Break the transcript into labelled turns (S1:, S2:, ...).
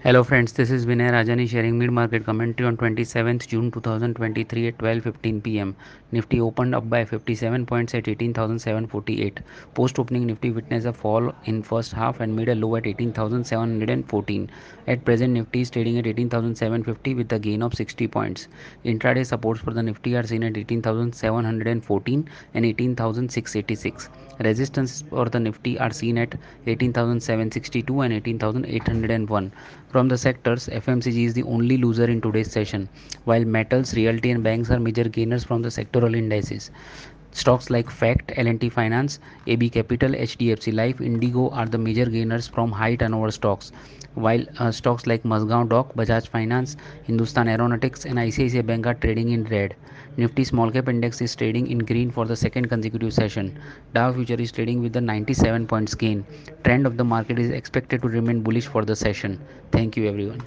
S1: Hello friends, this is Vinay Rajani sharing mid-market commentary on 27th June 2023 at 12:15 p.m. Nifty opened up by 57 points at 18,748. Post-opening Nifty witnessed a fall in first half and made a low at 18,714. At present Nifty is trading at 18,750 with a gain of 60 points. Intraday supports for the Nifty are seen at 18,714 and 18,686. Resistance for the Nifty are seen at 18,762 and 18,801. From the sectors, FMCG is the only loser in today's session, while metals, realty, and banks are major gainers from the sectoral indices. Stocks like FACT, L&T Finance, AB Capital, HDFC Life, Indigo are the major gainers from high turnover stocks, while uh, stocks like Mazgaon Dock, Bajaj Finance, Hindustan Aeronautics, and ICICI Bank are trading in red. Nifty Small Cap Index is trading in green for the second consecutive session. Dow Future is trading with a 97 points gain. Trend of the market is expected to remain bullish for the session. Thank you everyone.